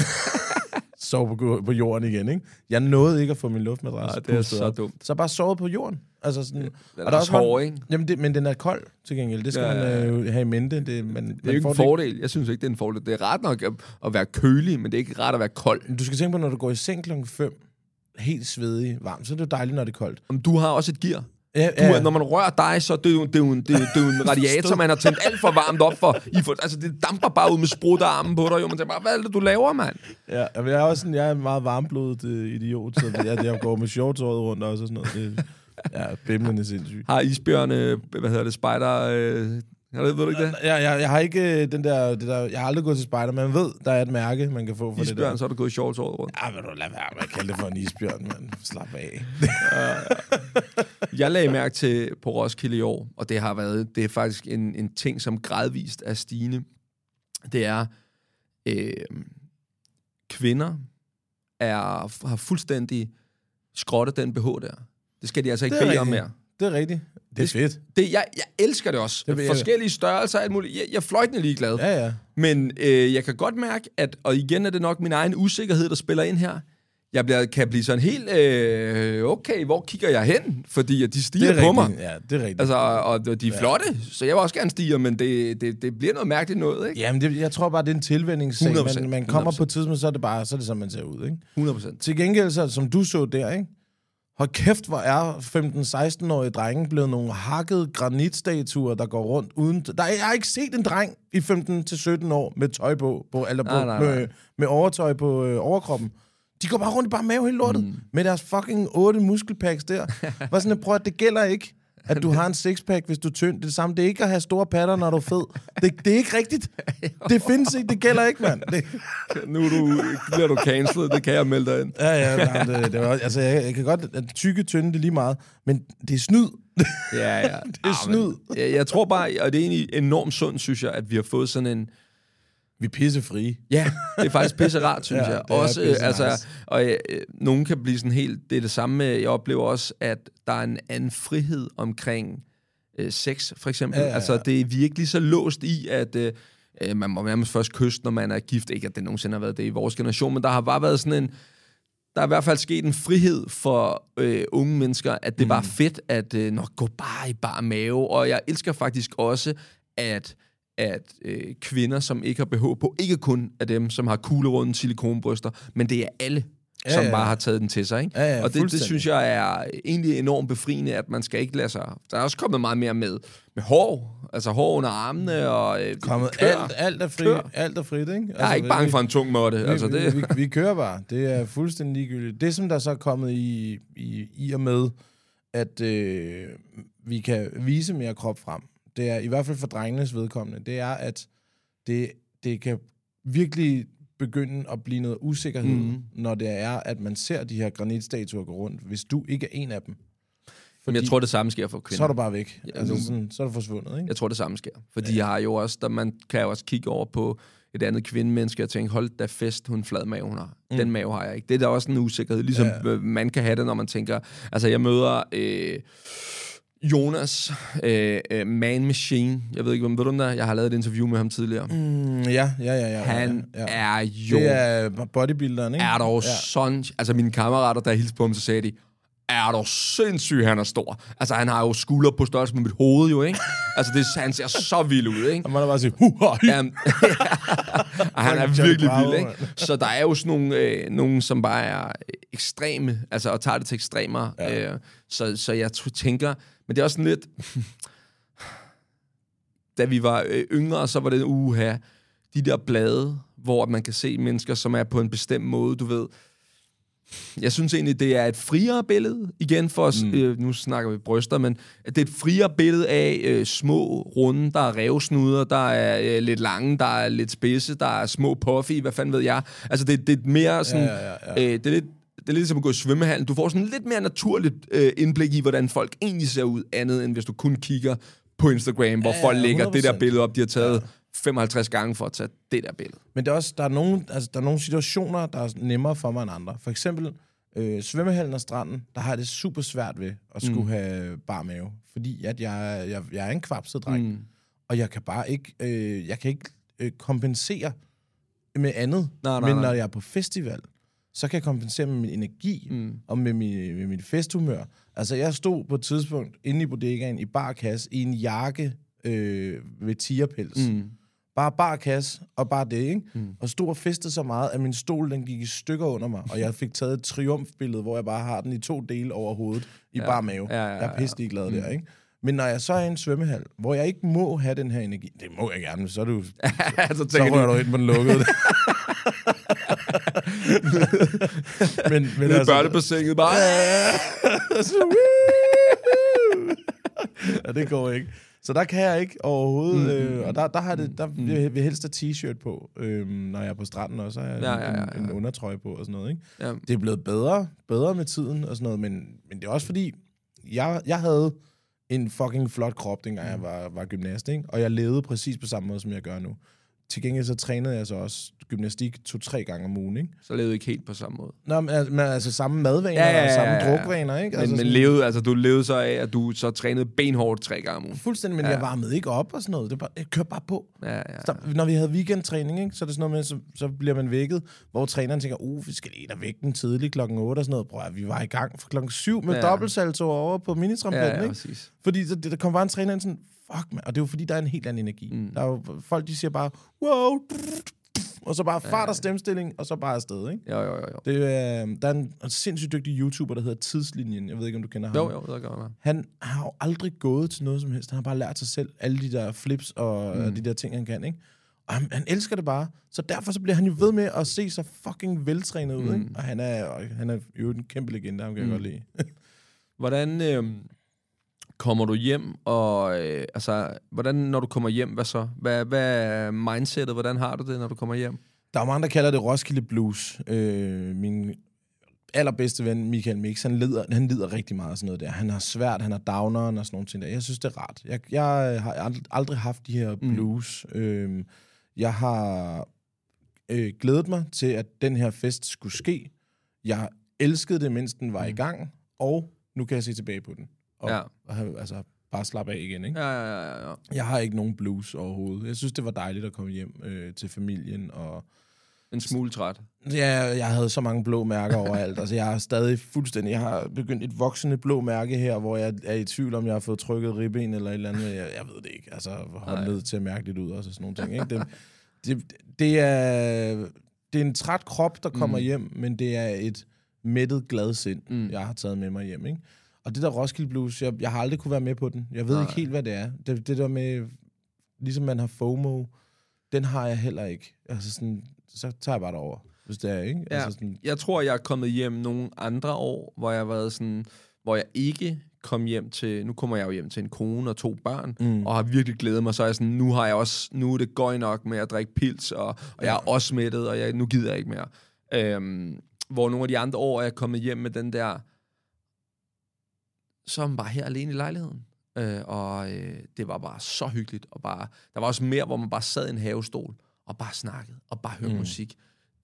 Sov på, på jorden igen, ikke? Jeg nåede ikke at få min luftmadras Nej, det er så op. dumt. Så bare sovet på jorden. Altså sådan, Den og er også hård, ikke? Jamen, det, men den er kold til gengæld. Det skal Ja, ja, ja, man øh, have i mente. Det, man, Det er jo ikke en fordel. Jeg synes ikke, det er en fordel. Det er rart nok at, at være kølig, men det er ikke rart at være kold. Du skal tænke på, når du går i seng klokken 5, helt svedig, varm, så er det jo dejligt, når det er koldt. Om du har også et gear. Ja, Du, ja. Når man rører dig, så det er jo, det er jo, en, det er, det er en radiator, man har tændt alt for varmt op for. I for altså, det damper bare ud med sprutterarmen på dig. Jo. Man tænker bare, hvad er det, du laver, mand? Ja, men jeg er også sådan, jeg er en meget varmblodet øh, idiot, så jeg, jeg går med shorts året rundt også og sådan noget. Det, ja, bimlende sindssygt. Har isbjørne, hvad hedder det, spider... Øh, har du, ved du ikke det? Jeg, jeg, jeg har ikke øh, den der, det der, jeg har aldrig gået til spejder, men man ved, der er et mærke, man kan få for det Isbjørn, der. så har du gået i shorts året rundt. Ja, men du lad være med at kalde det for en isbjørn, mand. Slap af. Jeg lagde mærke til på Roskilde i år, og det har været, det er faktisk en, en ting, som gradvist er stigende. Det er, øh, kvinder er, har fuldstændig skrottet den BH der. Det skal de altså ikke Det bede om mere. Det er rigtigt. Det er fedt. Det, jeg, jeg elsker det også. Det jeg- Forskellige størrelser, alt muligt. Jeg, jeg er fløjtende ligeglad. Ja, ja. Men øh, jeg kan godt mærke, at, og igen er det nok min egen usikkerhed, der spiller ind her, jeg bliver, kan blive sådan helt, øh, okay, hvor kigger jeg hen? Fordi at de Det stiger er på mig. rigtigt. Ja, det er rigtigt. Altså, og de er flotte, så jeg vil også gerne stige, men det, det, det bliver noget mærkeligt noget, ikke? Jamen, det, jeg tror bare, det er en tilvændingssag. 100%, Man, man kommer 100%. på et tidspunkt, så er det bare, så er det sådan, man ser ud, ikke? 100 procent. Til gengæld, så, som du så der, ikke? Hold kæft, hvor er 15-16-årige drenge blevet nogle hakkede granitstatuer, der går rundt uden... Der, jeg har ikke set en dreng i 15-17 år med tøj på, på eller på, Nej, nej, nej. Med, med overtøj på øh, overkroppen. De går bare rundt i bare mave hele lortet, mm. med deres fucking otte muskelpacks der. Var sådan, prøv at det gælder ikke, at du har en sixpack, hvis du er tynd. Det er det samme. Det er ikke at have store patter, når du er fed. Det, det er ikke rigtigt. Det findes ikke. Det gælder ikke, mand. Det, Nu er du, bliver du cancelled, det kan jeg melde dig ind. Ja, ja, nej, det, det var, altså, jeg, jeg kan godt at tykke, tynde, det er lige meget, men det er snyd. Ja, ja. det er snyd. Jeg, jeg tror bare, og det er egentlig enormt sundt, synes jeg, at vi har fået sådan en, Vi er pissefrie. Ja, det er faktisk pisse rart, synes Ja, jeg. Også, øh, altså, nice. og øh, nogen kan blive sådan helt... Det er det samme med, jeg oplever også, at der er en anden frihed omkring øh, sex, for eksempel. Ja, Ja, ja, ja. Altså, det er vi ikke lige så låst i, at øh, øh, man må nærmest først kysse, når man er gift. Ikke, at det nogensinde har været det i vores generation, men der har bare været sådan en... Der er i hvert fald sket en frihed for øh, unge mennesker, at det er bare fedt at øh, nok gå bare i bare mave. Og jeg elsker faktisk også, at at øh, kvinder, som ikke har BH på, ikke kun er dem, som har kuglerunde silikonbryster, men det er alle, Ja, som ja. bare har taget den til sig. Ikke? Ja, ja, og det, det synes jeg er egentlig enormt befriende, at man skal ikke lade sig... Der er også kommet meget mere med, med hår, altså hår under armene og... Øh, Kommet kør. alt, alt er fri, Kør. alt er frit, ikke? Altså, Jeg er ikke bange for en tung måtte. Vi, Altså, det, vi, vi, vi kører bare. Det er fuldstændig ligegyldigt. Det, som der så er kommet i, i, i og med, at øh, vi kan vise mere krop frem, det er i hvert fald for drengenes vedkommende, det er, at det, det kan virkelig begynde at blive noget usikkerhed, mm. når det er, at man ser de her granitstatuer gå rundt, hvis du ikke er en af dem. men jeg tror, det samme sker for kvinder. så er du bare væk. Ja, Ja, altså, nu- sådan, så er du forsvundet, ikke? Jeg tror, det samme sker. For de har jo også, der man kan jo også kigge over på et andet kvindemenneske og tænke, hold da fest, hun flad mave, hun har. Mm. Den mave har jeg ikke. Det er da også en usikkerhed, ligesom Ja. ja. man kan have det, når man tænker, altså jeg møder øh, Jonas, øh, øh, Man Machine, jeg ved ikke, hvem ved du der? Jeg har lavet et interview med ham tidligere. Mm. Mm, ja, ja, ja, ja. Han ja, ja. er jo, Det er bodybuilderen, ikke? er dog ja. sådan, altså mine kammerater, der hilste på ham, så sagde de, er dog sindssyg, han er stor. Altså, han har jo skuldre på størrelse med mit hoved, jo, ikke? Altså, det, han ser så vild ud, ikke? Og man er bare sige, huh, Um, han er virkelig vild, ikke? Så der er jo sådan nogle, øh, nogle som bare er ekstreme, altså og tager det til ekstremer. Ja. Øh, så, så jeg tænker, men det er også sådan lidt... da vi var øh, yngre, så var det uha, de der blade, hvor man kan se mennesker, som er på en bestemt måde, du ved. Jeg synes egentlig, det er et friere billede, igen for os, mm. øh, nu snakker vi bryster, men det er et friere billede af øh, små, runde, der er revsnuder, der er øh, lidt lange, der er lidt spidse, der er små puffy, hvad fanden ved jeg. Altså, det, det er mere sådan, Ja, ja, ja. Øh, det er lidt det er lidt som at gå i svømmehallen. Du får sådan lidt mere naturligt øh, indblik i, hvordan folk egentlig ser ud, andet end hvis du kun kigger på Instagram, hvor Ja, folk ja, lægger det der 100%. billede op, de har taget 55 gange for at tage det der billede. Men det er også, der er, nogle, altså, der er nogle situationer, der er nemmere for mig end andre. For eksempel øh, svømmehallen og stranden, der har jeg det super svært ved at skulle mm. have bar mave. Fordi at jeg, jeg, jeg er en kvapset dreng. Mm. Og jeg kan bare ikke, øh, jeg kan ikke øh, kompensere med andet. Nej, nej, Men nej. når jeg er på festival, så kan jeg kompensere med min energi mm. og med, min, med mit festhumør. Altså, jeg stod på et tidspunkt inde i bodegaen i bar kasse i en jakke øh, med tigerpels. Mm. Bare bar kasse og bare det, ikke? Mm. Og stod og festede så meget, at min stol den gik i stykker under mig, og jeg fik taget et triumfbillede, hvor jeg bare har den i to dele over hovedet i ja. bar mave. Ja, ja, ja, Jeg er pisse glad der, ikke? Men når jeg så er i en svømmehal, hvor jeg ikke må have den her energi, det må jeg gerne, så er du, altså, så tænker rører du, ind på den lukkede. men, men nede i børnebassinet bare... så, ja, det går ikke. Så der kan jeg ikke overhovedet, mm, øh, og der, der, har det, der vil jeg helst have t-shirt på, øh, når jeg er på stranden, og så har jeg Ja, ja, ja, en, en undertrøje på og sådan noget. Ikke? Ja. Det er blevet bedre, bedre med tiden og sådan noget, men, men det er også fordi, jeg, jeg havde en fucking flot krop, dengang jeg var, var gymnast, ikke? og jeg levede præcis på samme måde, som jeg gør nu. Til gengæld så trænede jeg så også gymnastik to-tre gange om ugen, ikke? Så levede ikke helt på samme måde. Nå, men, al- men altså samme madvaner Ja, ja, ja, og samme ja, ja. drukvaner, ikke? Men, altså men sådan- levede, altså, du levede så af, at du så trænede benhårdt tre gange om ugen. Fuldstændig, men ja. jeg varmede ikke op og sådan noget. Det bare, jeg kørte bare på. Ja, ja, Så, når vi havde weekendtræning, ikke, så er det sådan noget med, så, så bliver man vækket, hvor træneren tænker, uh, vi skal lige da vække den tidligt klokken 8 og sådan noget. Prøv at vi var i gang fra klokken 7 med Ja. ja. dobbeltsalto over på ja, minitrampolinen, ja, ikke? præcis. Fordi der, der kom bare en træner ind sådan, fuck man, og det er jo fordi, der er en helt anden energi. Mm. Der er jo, folk, de siger bare, wow, og så bare fart og stemstilling, og så bare afsted, ikke? Jo, jo, jo. jo. Det er, øh, der er en, en sindssygt dygtig YouTuber, der hedder Tidslinjen. Jeg ved ikke, om du kender ham. Jo, jo, det gør jeg. Han har jo aldrig gået til noget som helst. Han har bare lært sig selv alle de der flips og mm. de der ting, han kan, ikke? Og han, han elsker det bare. Så derfor så bliver han jo ved med at se så fucking veltrænet ud, ikke? Og han er, han er jo en kæmpe legende, ham kan jeg godt lide. Hvordan øh, kommer du hjem, og øh, altså, hvordan, når du kommer hjem, hvad så? Hvad, hvad er mindsetet? Hvordan har du det, når du kommer hjem? Der er mange, der kalder det Roskilde Blues. Øh, min allerbedste ven, Michael Mix, han lider, han lider rigtig meget af sådan noget der. Han har svært, han har downeren og sådan nogle ting der. Jeg synes, det er rart. Jeg, jeg har ald- aldrig haft de her blues. Mm. Øh, jeg har øh, glædet mig til, at den her fest skulle ske. Jeg elskede det, mens den var mm. i gang, og nu kan jeg se tilbage på den. Og, Ja. og have, altså, bare slappe af igen, ikke? Ja, ja, ja, ja. Jeg har ikke nogen blues overhovedet. Jeg synes, det var dejligt at komme hjem øh, til familien, og En smule træt. Ja, jeg havde så mange blå mærker overalt. altså, jeg har stadig fuldstændig... Jeg har begyndt et voksende blå mærke her, hvor jeg er i tvivl om, jeg har fået trykket ribben eller et eller andet. Jeg, jeg ved det ikke. Altså, håndled til at mærke lidt ud og sådan nogle ting. Ikke? Det, det, det, er, det er en træt krop, der kommer mm. hjem, men det er et mættet, glad sind, mm. jeg har taget med mig hjem. Ikke? Og det der Roskilde Blues, jeg, jeg har aldrig kunne være med på den. Jeg ved Nej. ikke helt, hvad det er. Det, det der med, ligesom man har FOMO, den har jeg heller ikke. Altså sådan, så tager jeg bare derover, hvis det er, ikke? Ja. Altså sådan, Jeg tror, jeg er kommet hjem nogle andre år, hvor jeg har været sådan, hvor jeg ikke kom hjem til, nu kommer jeg jo hjem til en kone og to børn, mm. og har virkelig glædet mig, så jeg sådan, nu har jeg også, nu er det gøj nok med at drikke pils, og, og jeg er også mættet, og jeg, nu gider jeg ikke mere. Øhm, hvor nogle af de andre år er jeg kommet hjem med den der, så man bare her alene i lejligheden. Øh, og øh, det var bare så hyggeligt, og bare, der var også mere, hvor man bare sad i en havestol, og bare snakkede, og bare hørte mm. musik.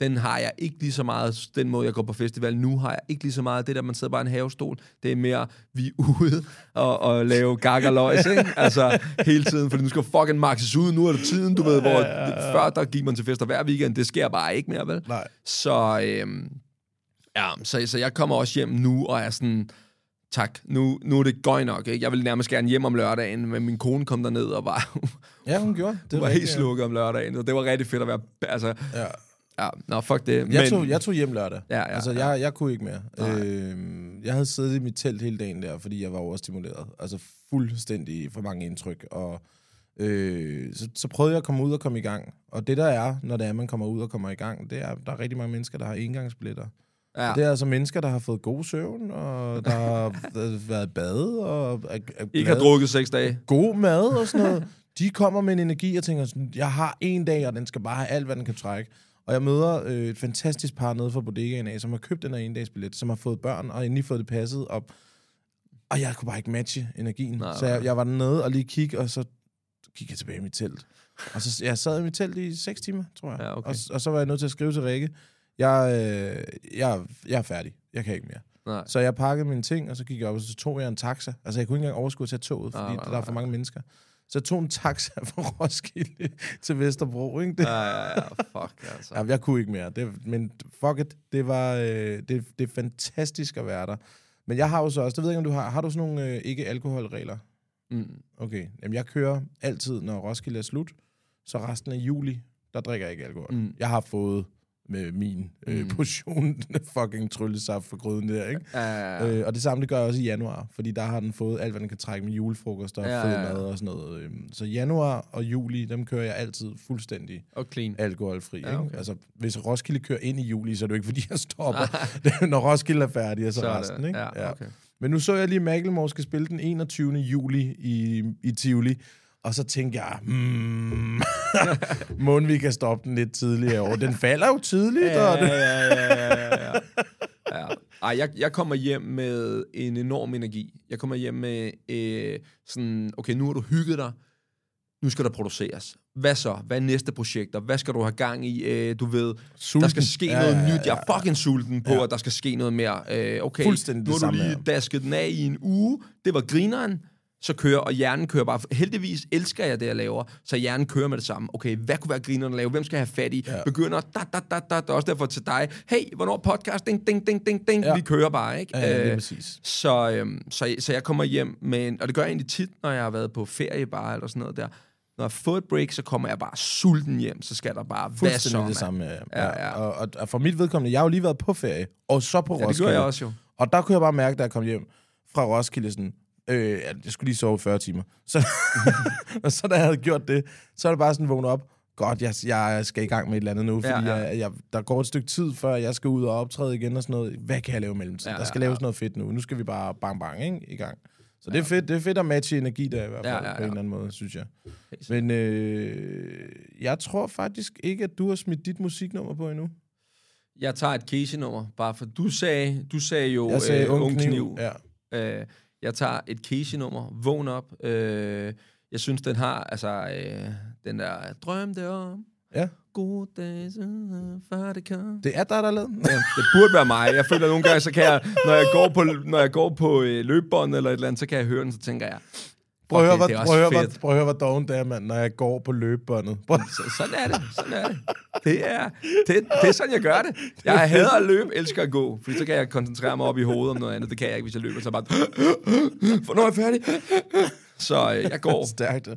Den har jeg ikke lige så meget, den måde, jeg går på festival nu, har jeg ikke lige så meget det der, man sidder bare i en havestol. Det er mere, vi er ude og, og lave gakkerløjs, ikke? Altså, hele tiden, fordi nu skal fucking maxes ud, nu er det tiden, du ved, hvor før der gik man til fester hver weekend, det sker bare ikke mere, vel? Nej. Så, øhm, ja, så, så jeg kommer også hjem nu, og er sådan, tak, nu, nu er det gøj nok, ikke? Jeg vil nærmest gerne hjem om lørdagen, men min kone kom derned og var, Ja, hun gjorde. Det det var helt slukket om lørdagen, og det var rigtig fedt at være, altså, Ja. ja, nå, fuck det. Jeg, tog, jeg tog hjem lørdag. Ja, ja, altså, ja. jeg, jeg kunne ikke mere. Nej. Øhm, jeg havde siddet i mit telt hele dagen der, fordi jeg var overstimuleret. Altså fuldstændig for mange indtryk. Og, øh, så, så prøvede jeg at komme ud og komme i gang. Og det der er, når det er, man kommer ud og kommer i gang, det er, der er rigtig mange mennesker, der har engangsbilletter. Ja. Det er altså mennesker, der har fået god søvn, og der har været i bad, og er, er ikke har drukket seks dage. god mad og sådan noget. De kommer med en energi og tænker sådan, jeg har en dag, og den skal bare have alt, hvad den kan trække. Og jeg møder øh, et fantastisk par nede fra bodegaen af, som har købt den her endagsbillet, som har fået børn, og endelig fået det passet op. Og jeg kunne bare ikke matche energien. Nej, så jeg, jeg var dernede og lige kigge, og så gik jeg tilbage i mit telt. Og så jeg sad i mit telt i 6 timer, tror jeg. Ja, okay. og, og så var jeg nødt til at skrive til Rikke, jeg, øh, jeg, jeg er færdig. Jeg kan ikke mere. Nej. Så jeg pakkede mine ting, og så gik jeg op, og så tog jeg en taxa. Altså, jeg kunne ikke engang overskue at tage toget, fordi Nej, nej, der er for mange mennesker. Så jeg tog en taxa fra Roskilde til Vesterbro, ikke? Det, Ja, ja, ja, fuck, altså. ja, jeg kunne ikke mere. Det, men fuck it, det var øh, det, det er fantastisk at være der. Men jeg har jo så også, det ved jeg ikke, om du har, har du sådan nogle øh, ikke-alkoholregler? Mm. Okay, Jamen, jeg kører altid, når Roskilde er slut, så resten af juli, der drikker jeg ikke alkohol. Mm. Jeg har fået med min øh, Mm. portion fucking tryllesaft for gryden der, ikke? Ja, ja, ja. Øh, og det samme, det gør jeg også i januar, fordi der har den fået alt, hvad den kan trække med julefrokost og Ja, ja, fed ja, ja. mad og sådan noget. Øhm, Så januar og juli, dem kører jeg altid fuldstændig Og clean. alkoholfri. Ja, Ja, okay. ikke? Altså, hvis Roskilde kører ind i juli, så er det jo ikke, fordi jeg stopper. Når Roskilde er færdig, og så, Så resten. det- Ikke? ja, okay. Men nu så jeg lige, at Macklemore skal spille den 21. juli i, i Tivoli. Og så tænkte jeg, hmm, må vi kan stoppe den lidt tidligere år. Den falder jo tidligt. Ja, og det, ja, ja, ja, ja, ja. ja. Ej, jeg, jeg kommer hjem med en enorm energi. Jeg kommer hjem med øh, sådan, okay, nu har du hygget dig. Nu skal der produceres. Hvad så? Hvad er næste projekter? Hvad skal du have gang i? Øh, du ved, Sulten. der skal ske Ja, noget ja, ja, nyt. Jeg er fucking sulten på, Ja. at der skal ske noget mere. Øh, okay, Fuldstændig nu har du lige dasket den af i en uge. Det var grineren. Så kører, og hjernen kører bare. Heldigvis elsker jeg det, jeg laver, så hjernen kører med det samme. Okay, hvad kunne være grineren at lave? Hvem skal jeg have fat i? Ja. Begynder, da, da, da, da. Det er også derfor til dig. Hey, hvornår podcast? Ding, ding, ding, ding, ding. Ja. Vi kører bare, ikke? Ja, lige Øh, præcis. så, øhm, så, så jeg kommer hjem med en, og det gør jeg egentlig tit, når jeg har været på ferie bare, eller sådan noget der. Når jeg fået et break, så kommer jeg bare sulten hjem, så skal der bare hvad så, det samme. Ja, Ja, ja. Og, og, og for mit vedkommende, jeg har jo lige været på ferie, og så på Ja, det Roskilde. gør jeg også jo. Og der kunne jeg bare mærke, da jeg kom hjem fra Roskilde, sådan, øh, jeg skulle lige sove 40 timer. Så, og så da jeg havde gjort det, så er det bare sådan vågnet op. Godt, jeg, jeg skal i gang med et eller andet nu, fordi Ja, ja, ja. ja. Jeg, jeg, der går et stykke tid, før jeg skal ud og optræde igen og sådan noget. Hvad kan jeg lave i mellemtiden? Ja, der skal ja, laves ja. noget fedt nu. Nu skal vi bare bang bang ikke? i gang. Så det er fedt, det er fedt at matche energi der i hvert fald, Ja, ja, på en ja. eller anden måde, synes jeg. Men øh, jeg tror faktisk ikke, at du har smidt dit musiknummer på endnu. Jeg tager et Casey-nummer, bare for du sagde, du sagde jo Jeg sagde øh, ung kniv. Ja. Øh, jeg tager et Casey-nummer, vågn op. Øh, jeg synes, den har, altså, øh, den der, drømte om, ja. gode dage, før det kom. Det er dig, der lavet den. Ja, det burde være mig. Jeg føler nogle gange, så kan jeg, når jeg går på, når jeg går på øh, løbebånd eller et eller andet, så kan jeg høre den, så tænker jeg, Prøv at høre, hvor, prøv høre, hvor, prøv at høre, hvor doven det er, mand, når jeg går på løbebåndet. Så, sådan er det, sådan er det. Det er, det, det er sådan, jeg gør det. Jeg hader at løbe, elsker at gå, fordi så kan jeg koncentrere mig op i hovedet om noget andet. Det kan jeg ikke, hvis jeg løber, så bare, hvornår er jeg færdig? Så øh, jeg går. stærkt.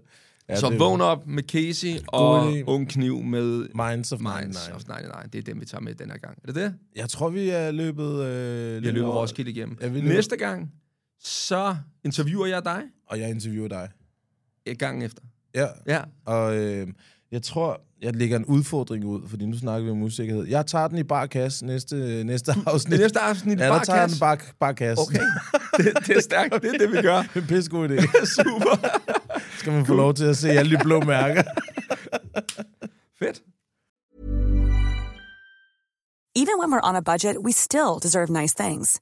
Ja, Så vågn op med Casey og. Ung Kniv med Minds of Minds 99. of 99. Det er dem, vi tager med den her gang. Er det det? Jeg tror, vi er løbet... Øh, Vi har løbet Roskilde igennem. Ja, vi løber- Næste gang, så interviewer jeg dig Og jeg interviewer dig. et gang efter. Ja, Ja. og øh, jeg tror, jeg lægger en udfordring ud, fordi nu snakker vi om usikkerhed. Jeg tager den i bar kasse næste, næste afsnit. Det næste afsnit, ja, der bare tager jeg den bar, bar kasse. Okay, det, det er stærkt. Det er det, vi gør. det er en pissegod idé. Super. Skal man få lov til at se alle de blå mærker. Fedt. Even when we're on a budget, we still deserve nice things.